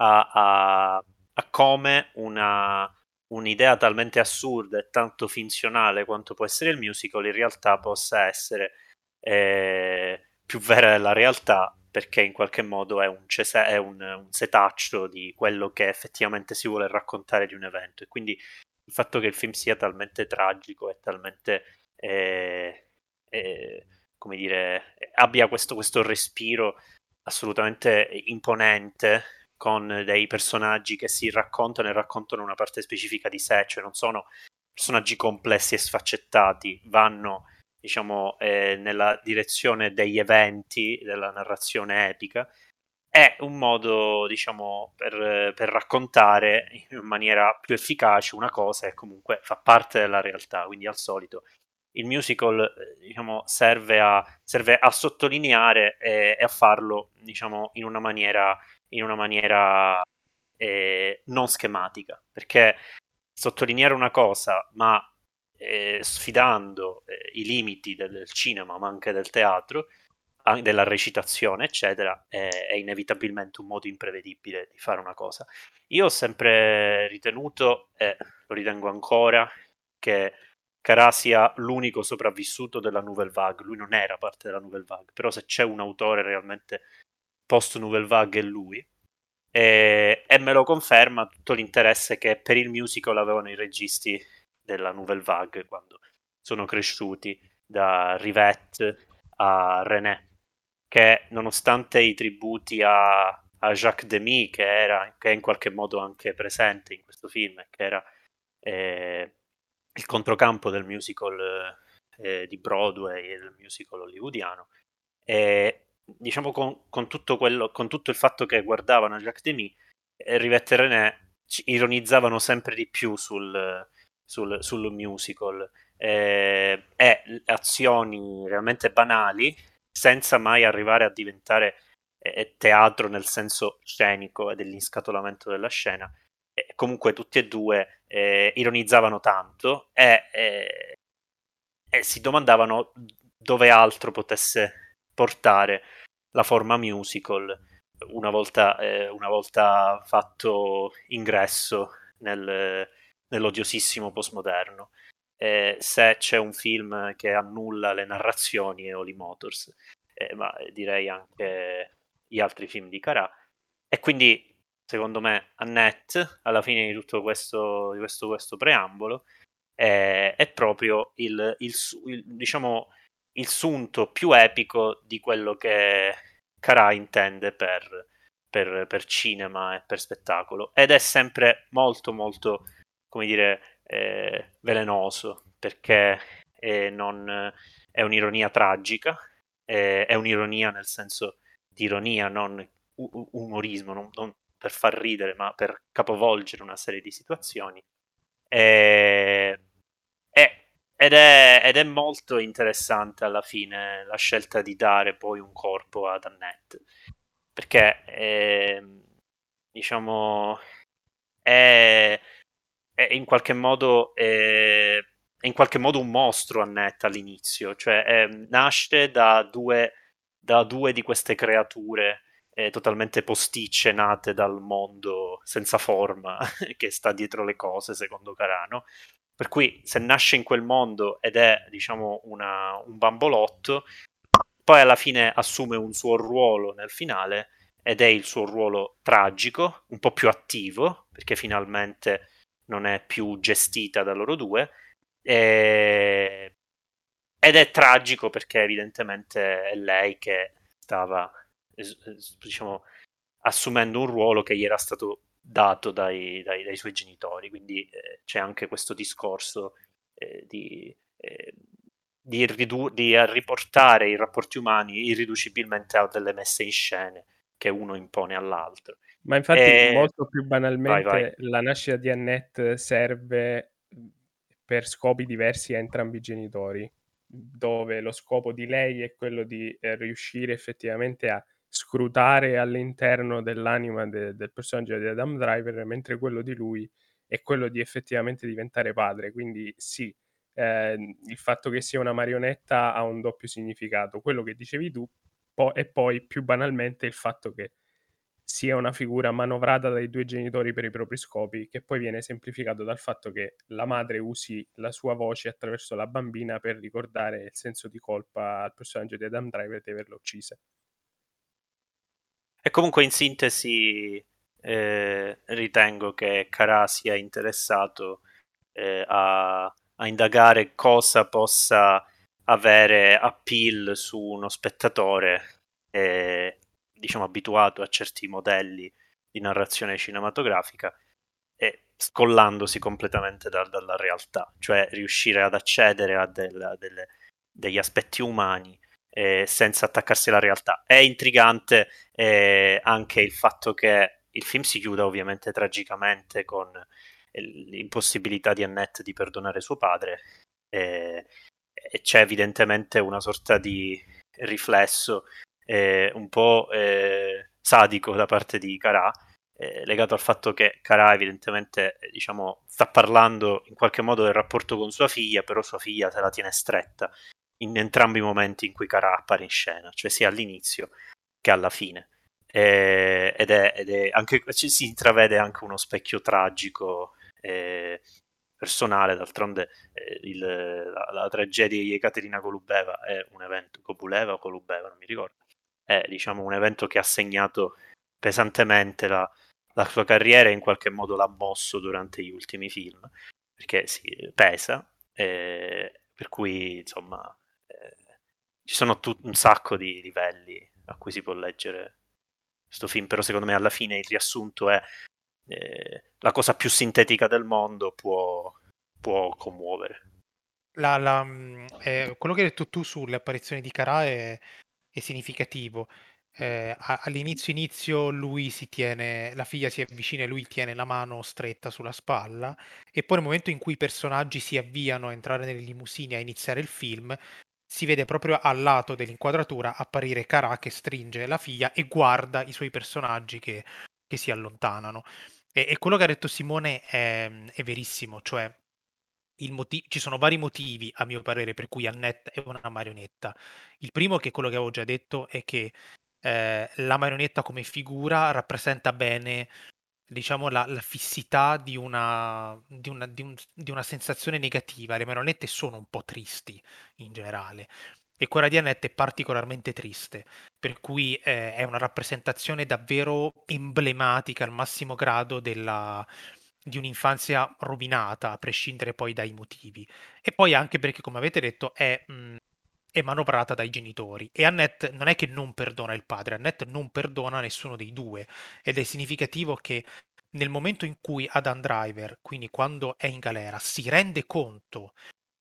a, a, a come una un'idea talmente assurda e tanto finzionale quanto può essere il musical in realtà possa essere eh, più vera della realtà perché in qualche modo è, un, cese- è un, un, setaccio di quello che effettivamente si vuole raccontare di un evento. E quindi il fatto che il film sia talmente tragico e talmente eh, eh, come dire abbia questo, questo respiro assolutamente imponente con dei personaggi che si raccontano e raccontano una parte specifica di sé, cioè non sono personaggi complessi e sfaccettati, vanno diciamo eh, nella direzione degli eventi, della narrazione epica, è un modo diciamo per, per raccontare in maniera più efficace una cosa che comunque fa parte della realtà, quindi al solito il musical diciamo, serve, a, serve a sottolineare e, e, a farlo diciamo, in una maniera in una maniera eh, non schematica, perché sottolineare una cosa, ma eh, sfidando eh, i limiti del cinema, ma anche del teatro, della recitazione, eccetera, è, inevitabilmente un modo imprevedibile di fare una cosa. Io ho sempre ritenuto, e lo ritengo ancora, che Carà sia l'unico sopravvissuto della Nouvelle Vague. Lui non era parte della Nouvelle Vague, però se c'è un autore realmente post Nouvelle Vague è lui. E, e, me lo conferma tutto l'interesse che per il musical avevano i registi della Nouvelle Vague quando sono cresciuti da Rivette a René che nonostante i tributi a, a Jacques Demy, che, era, che è in qualche modo anche presente in questo film, che era eh, il controcampo del musical eh, di Broadway e del musical hollywoodiano, e diciamo con, con, tutto quello, con tutto il fatto che guardavano Jacques Demy, Rivette René ironizzavano sempre di più sul, sul, sul musical eh, e azioni realmente banali senza mai arrivare a diventare eh, teatro nel senso scenico e dell'inscatolamento della scena. E comunque tutti e due eh, ironizzavano tanto e, e, e si domandavano dove altro potesse portare la forma musical una volta, eh, una volta fatto ingresso nel, nell'odiosissimo postmoderno. Eh, se c'è un film che annulla le narrazioni è Holy Motors, eh, ma direi anche gli altri film di Carà. E quindi, secondo me, Annette, alla fine di tutto questo, di questo, questo preambolo, è, è proprio il, il, il, diciamo, il sunto più epico di quello che Carà intende per, per, per, cinema e per spettacolo. Ed è sempre molto molto come dire eh, velenoso perché è, non, è un'ironia tragica è, è, un'ironia nel senso di ironia non umorismo non, non, per far ridere ma per capovolgere una serie di situazioni. E, è, ed, è, ed, è, molto interessante alla fine la scelta di dare poi un corpo ad Annette. Perché eh, diciamo è, è, in qualche modo è, è, in qualche modo un mostro Annette all'inizio, cioè eh, nasce da due, da due di queste creature eh, totalmente posticce nate dal mondo senza forma che sta dietro le cose secondo Carano per cui se nasce in quel mondo ed è diciamo una, un bambolotto poi alla fine assume un suo ruolo nel finale ed è il suo ruolo tragico, un po' più attivo, perché finalmente non è più gestita da loro due, e... ed è tragico perché evidentemente è lei che stava, diciamo, assumendo un ruolo che gli era stato dato dai, dai, dai suoi genitori, quindi eh, c'è anche questo discorso eh, di... Eh, di, ridu- di, riportare i rapporti umani irriducibilmente a delle messe in scene che uno impone all'altro. Ma infatti, e... molto più banalmente, vai, vai. la nascita di Annette serve per scopi diversi a entrambi i genitori, dove lo scopo di lei è quello di eh, riuscire effettivamente a scrutare all'interno dell'anima de- del personaggio di Adam Driver, mentre quello di lui è quello di effettivamente diventare padre. Quindi sì, eh, il fatto che sia una marionetta ha un doppio significato. Quello che dicevi tu, po- e poi più banalmente il fatto che sia una figura manovrata dai due genitori per i propri scopi, che poi viene semplificato dal fatto che la madre usi la sua voce attraverso la bambina per ricordare il senso di colpa al personaggio di Adam Driver di averla uccisa. E comunque in sintesi eh, ritengo che Cara sia interessato eh, a, a, indagare cosa possa avere appeal su uno spettatore eh, diciamo abituato a certi modelli di narrazione cinematografica e scollandosi completamente da, dalla realtà, cioè riuscire ad accedere a, del, a delle, degli aspetti umani eh, senza attaccarsi alla realtà. È intrigante eh, anche il fatto che il film si chiuda ovviamente tragicamente con l'impossibilità di Annette di perdonare suo padre eh, e c'è evidentemente una sorta di riflesso eh, un po' eh, sadico da parte di Carà, eh, legato al fatto che Carà evidentemente diciamo, sta parlando in qualche modo del rapporto con sua figlia, però sua figlia se la tiene stretta in entrambi i momenti in cui Carà appare in scena, cioè sia all'inizio che alla fine. Eh, ed, è, ed è anche, si intravede anche uno specchio tragico eh, personale, d'altronde eh, il, la, la, tragedia di Ekaterina Golubeva è un evento, Kobuleva o Golubeva, non mi ricordo, è diciamo, un evento che ha segnato pesantemente la, la sua carriera e in qualche modo l'ha mosso durante gli ultimi film, perché si pesa, eh, per cui insomma ci sono tut- un sacco di livelli a cui si può leggere questo film, però secondo me alla fine il riassunto è eh, la cosa più sintetica del mondo può, può commuovere. La, la, mm, eh, quello che hai detto tu sulle apparizioni di Kara è, è significativo. Eh, all'inizio inizio lui si tiene, la figlia si avvicina e lui tiene la mano stretta sulla spalla e poi nel momento in cui i personaggi si avviano a entrare nelle limousine a iniziare il film, si vede proprio al lato dell'inquadratura apparire Kara che stringe la figlia e guarda i suoi personaggi che, che si allontanano. E, e, quello che ha detto Simone è, è verissimo, cioè Motiv- ci sono vari motivi, a mio parere, per cui Annette è una marionetta. Il primo, che è quello che avevo già detto, è che eh, la marionetta come figura rappresenta bene diciamo la, la fissità di una, di, una, di, un, di una, sensazione negativa. Le marionette sono un po' tristi in generale e quella di Annette è particolarmente triste, per cui eh, è una rappresentazione davvero emblematica al massimo grado della, di un'infanzia rovinata, a prescindere poi dai motivi. E poi anche perché, come avete detto, è, mh, è manovrata dai genitori. E Annette non è che non perdona il padre, Annette non perdona nessuno dei due. Ed è significativo che nel momento in cui Adam Driver, quindi quando è in galera, si rende conto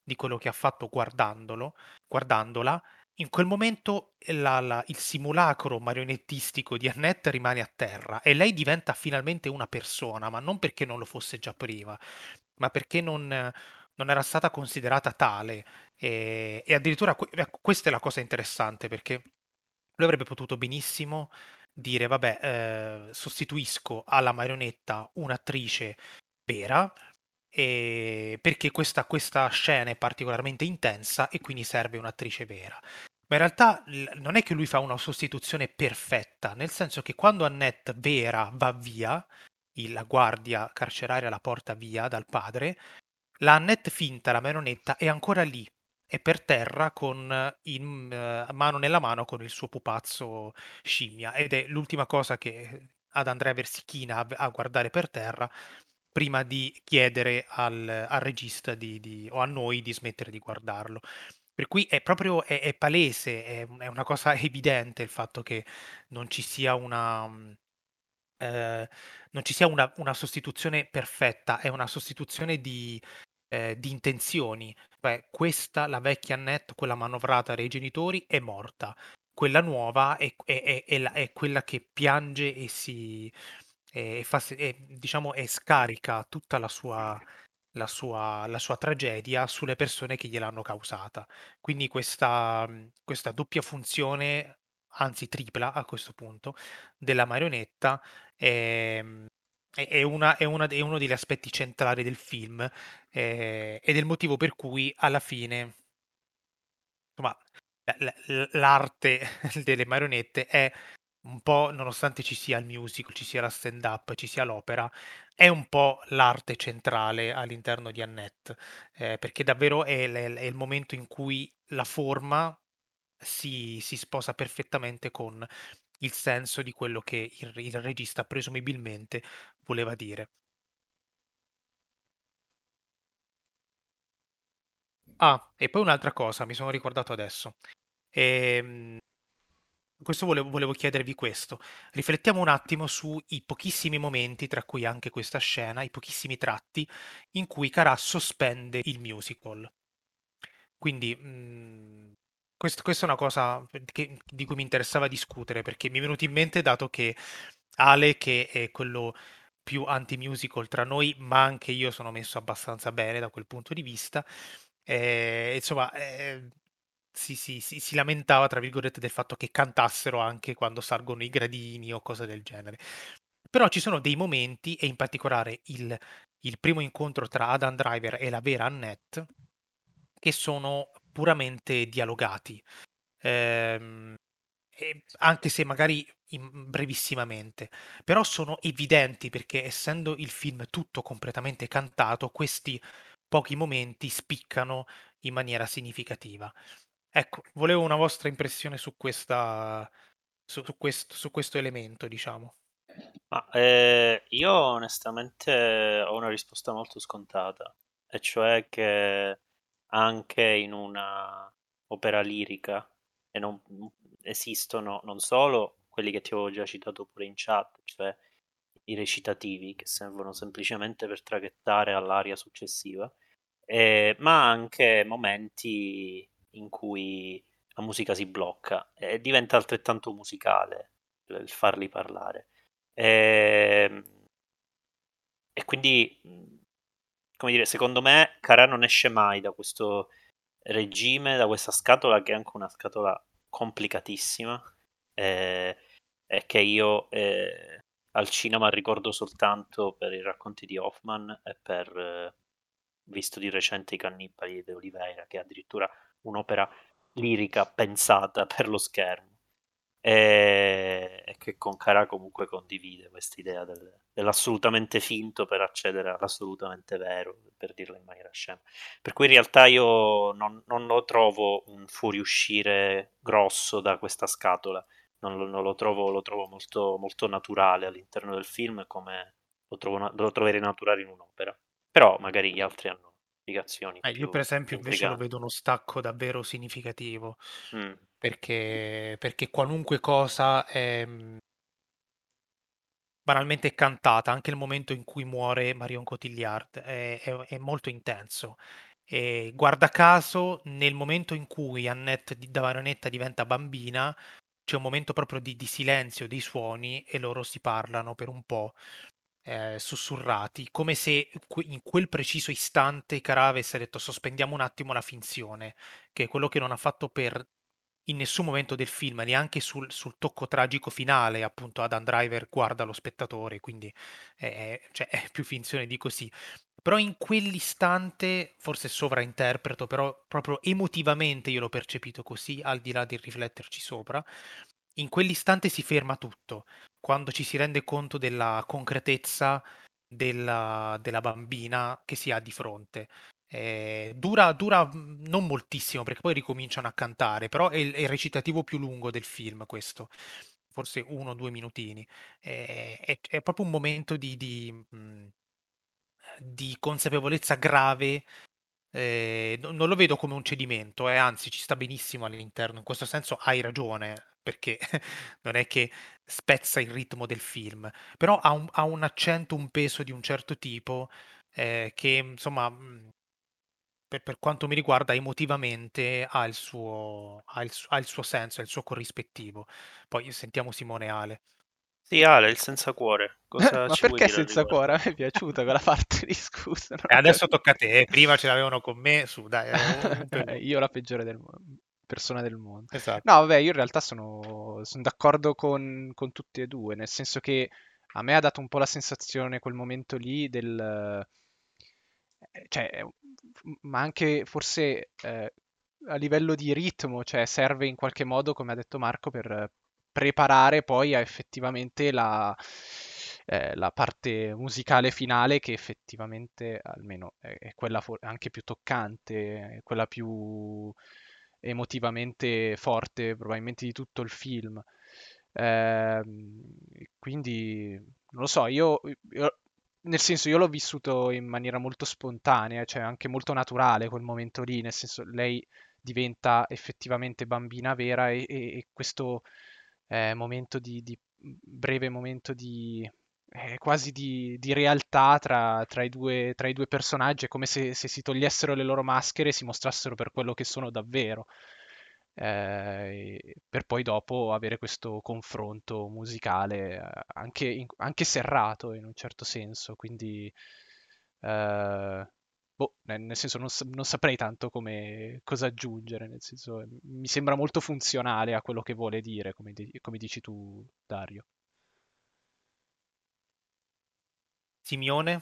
di quello che ha fatto guardandolo, guardandola, in quel momento la, la, il simulacro marionettistico di Annette rimane a terra e lei diventa finalmente una persona, ma non perché non lo fosse già prima, ma perché non, non era stata considerata tale. E, e addirittura ecco, questa è la cosa interessante perché lui avrebbe potuto benissimo dire, vabbè, eh, sostituisco alla marionetta un'attrice vera, e perché questa, questa scena è particolarmente intensa e quindi serve un'attrice vera. Ma in realtà non è che lui fa una sostituzione perfetta, nel senso che quando Annette vera va via, la guardia carceraria la porta via dal padre, la Annette finta, la marionetta, è ancora lì, è per terra con in, uh, mano nella mano con il suo pupazzo scimmia ed è l'ultima cosa che ad Andrea si china a, a guardare per terra prima di chiedere al, al regista di, di, o a noi di smettere di guardarlo. Per cui è proprio è, è palese, è, è, una cosa evidente il fatto che non ci sia una, eh, non ci sia una, una, sostituzione perfetta, è una sostituzione di, eh, di intenzioni. Beh, questa, la vecchia Annette, quella manovrata dai genitori, è morta. Quella nuova è, è, è, è quella che piange e si, e, fa, e, diciamo, e scarica tutta la sua, la, sua, la sua tragedia sulle persone che gliel'hanno causata. Quindi questa, questa doppia funzione, anzi tripla a questo punto, della marionetta è, è, una, è, una, è uno degli aspetti centrali del film eh, ed è il motivo per cui alla fine insomma, l'arte delle marionette è un po', nonostante ci sia il musical, ci sia la stand-up, ci sia l'opera, è un po' l'arte centrale all'interno di Annette, eh, perché davvero è, è, il momento in cui la forma si, si, sposa perfettamente con il senso di quello che il, il regista presumibilmente voleva dire. Ah, e poi un'altra cosa, mi sono ricordato adesso. Ehm, questo volevo, volevo chiedervi questo. Riflettiamo un attimo sui pochissimi momenti, tra cui anche questa scena, i pochissimi tratti in cui Carà sospende il musical. Quindi mh, mhmm, questo, questa è una cosa che, di cui mi interessava discutere perché mi è venuto in mente dato che Ale, che è quello più anti-musical tra noi, ma anche io sono messo abbastanza bene da quel punto di vista. Eh, insomma, eh, si, si, si, si, lamentava, tra virgolette, del fatto che cantassero anche quando salgono i gradini o cose del genere. Però ci sono dei momenti, e in particolare il, il primo incontro tra Adam Driver e la vera Annette, che sono puramente dialogati. Ehm, anche se magari brevissimamente, però sono evidenti perché essendo il film tutto completamente cantato, questi pochi momenti spiccano in maniera significativa. Ecco, volevo una vostra impressione su questa su, su questo, su questo elemento, diciamo. Ma, eh, io onestamente ho una risposta molto scontata, e cioè che anche in una opera lirica e non esistono non solo quelli che ti avevo già citato pure in chat, cioè i recitativi che servono semplicemente per traghettare all'aria successiva, eh, ma anche momenti in cui la musica si blocca e diventa altrettanto musicale il farli parlare. E, ehm, e quindi, come dire, secondo me Cara non esce mai da questo regime, da questa scatola che è anche una scatola complicatissima eh, e che io eh, al cinema ricordo soltanto per i racconti di Hoffman e per eh, visto di recente i Cannibali di Oliveira che è addirittura un'opera lirica pensata per lo schermo e, e che con Cara comunque condivide questa idea del, dell'assolutamente finto per accedere all'assolutamente vero, per dirlo in maniera scema. Per cui in realtà io non, non lo trovo un fuoriuscire grosso da questa scatola, non lo, non lo trovo, lo trovo molto, molto, naturale all'interno del film, come lo, trovo, lo troverei naturale in un'opera. Però magari gli altri hanno spiegazioni. Eh, io per esempio invece lo vedo uno stacco davvero significativo. Mm perché, perché qualunque cosa è mhmm banalmente cantata, anche il momento in cui muore Marion Cotillard è, è, è molto intenso. E guarda caso, nel momento in cui Annette da marionetta diventa bambina, c'è un momento proprio di, di silenzio dei suoni e loro si parlano per un po'. Eh, sussurrati, come se in quel preciso istante Cara avesse detto sospendiamo un attimo la finzione, che è quello che non ha fatto per in nessun momento del film, neanche sul, sul tocco tragico finale, appunto Adam Driver guarda lo spettatore, quindi è, cioè, è più finzione di così. Però in quell'istante, forse sovrainterpreto, però proprio emotivamente io l'ho percepito così, al di là del rifletterci sopra, in quell'istante si ferma tutto, quando ci si rende conto della concretezza della, della bambina che si ha di fronte. Eh, dura, dura mhmm, non moltissimo perché poi ricominciano a cantare, però è il, è il recitativo più lungo del film questo, forse uno o due minutini. Eh, è, è, proprio un momento di, di, mhmm, di consapevolezza grave. Eh, non lo vedo come un cedimento, eh, anzi ci sta benissimo all'interno, in questo senso hai ragione, perché non è che spezza il ritmo del film, però ha un, ha un accento, un peso di un certo tipo eh, che insomma mhmm, per, per, quanto mi riguarda, emotivamente ha il, suo, ha, il, ha il suo senso, ha il suo corrispettivo. Poi sentiamo Simone Ale. Sì, Ale, il senza cuore. Cosa Ma perché senza cuore? A me è piaciuta quella parte di scusa. E adesso tocca a te. Prima ce l'avevano con me. Su, dai. io la peggiore del mondo persona del mondo. Esatto. No, vabbè, io in realtà sono, sono d'accordo con, con, tutti e due, nel senso che a me ha dato un po' la sensazione quel momento lì del... Cioè, ma anche forse eh, a livello di ritmo, cioè serve in qualche modo, come ha detto Marco, per preparare poi a effettivamente la, eh, la parte musicale finale che effettivamente almeno è, è quella for- anche più toccante, quella più emotivamente forte probabilmente di tutto il film. Eh, quindi non lo so, io, io nel senso, io l'ho vissuto in maniera molto spontanea, cioè anche molto naturale quel momento lì, nel senso, lei diventa effettivamente bambina vera e, e, e questo eh, momento di, di, breve momento di eh, quasi di, di realtà tra, tra, i due, tra, i due, personaggi, è come se, se si togliessero le loro maschere e si mostrassero per quello che sono davvero eh, per poi dopo avere questo confronto musicale eh, anche, in, anche serrato in un certo senso, quindi eh, boh, nel senso non, non, saprei tanto come, cosa aggiungere, nel senso mi sembra molto funzionale a quello che vuole dire, come, di, come dici tu Dario. Simeone?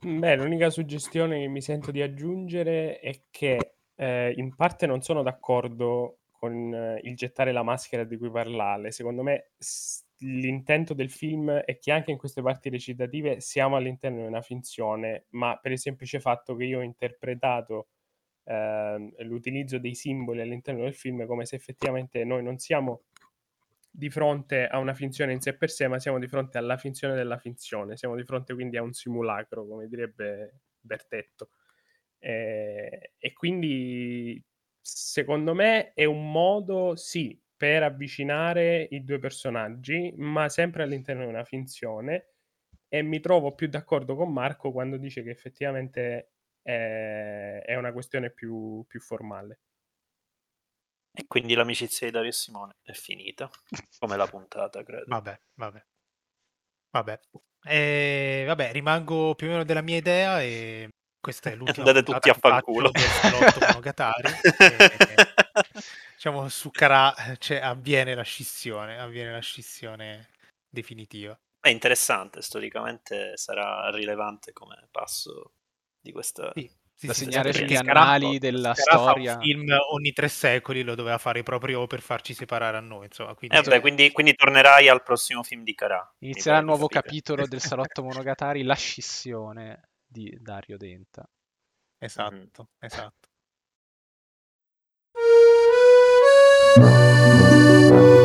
Beh, l'unica suggestione che mi sento di aggiungere è che eh, in parte non sono d'accordo con eh, il gettare la maschera di cui parlare. Secondo me s- l'intento del film è che anche in queste parti recitative siamo all'interno di una finzione, ma per il semplice fatto che io ho interpretato eh, l'utilizzo dei simboli all'interno del film come se effettivamente noi non siamo di fronte a una finzione in sé per sé, ma siamo di fronte alla finzione della finzione, siamo di fronte quindi a un simulacro, come direbbe Bertetto. Eh, e quindi secondo me è un modo, sì, per avvicinare i due personaggi, ma sempre all'interno di una finzione. E mi trovo più d'accordo con Marco quando dice che effettivamente è, è una questione più, più formale. E quindi l'amicizia di Dario e Simone è finita, come la puntata, credo. Vabbè, vabbè. Vabbè. E, vabbè, rimango più o meno della mia idea e questa è l'ultima Andate tutti a fanculo. Monogatari. e, diciamo, su Kara cioè, avviene la scissione, avviene la scissione definitiva. È interessante, storicamente sarà rilevante come passo di questa... Sì, sì, da sì, segnare perché sugli annali della fa storia. Un film ogni tre secoli lo doveva fare proprio per farci separare a noi, insomma, quindi Eh, vabbè, quindi, quindi tornerai al prossimo film di Carà. Inizierà il nuovo capire. capitolo del salotto Monogatari, la scissione di Dario Denta. esatto, esatto. Thank you.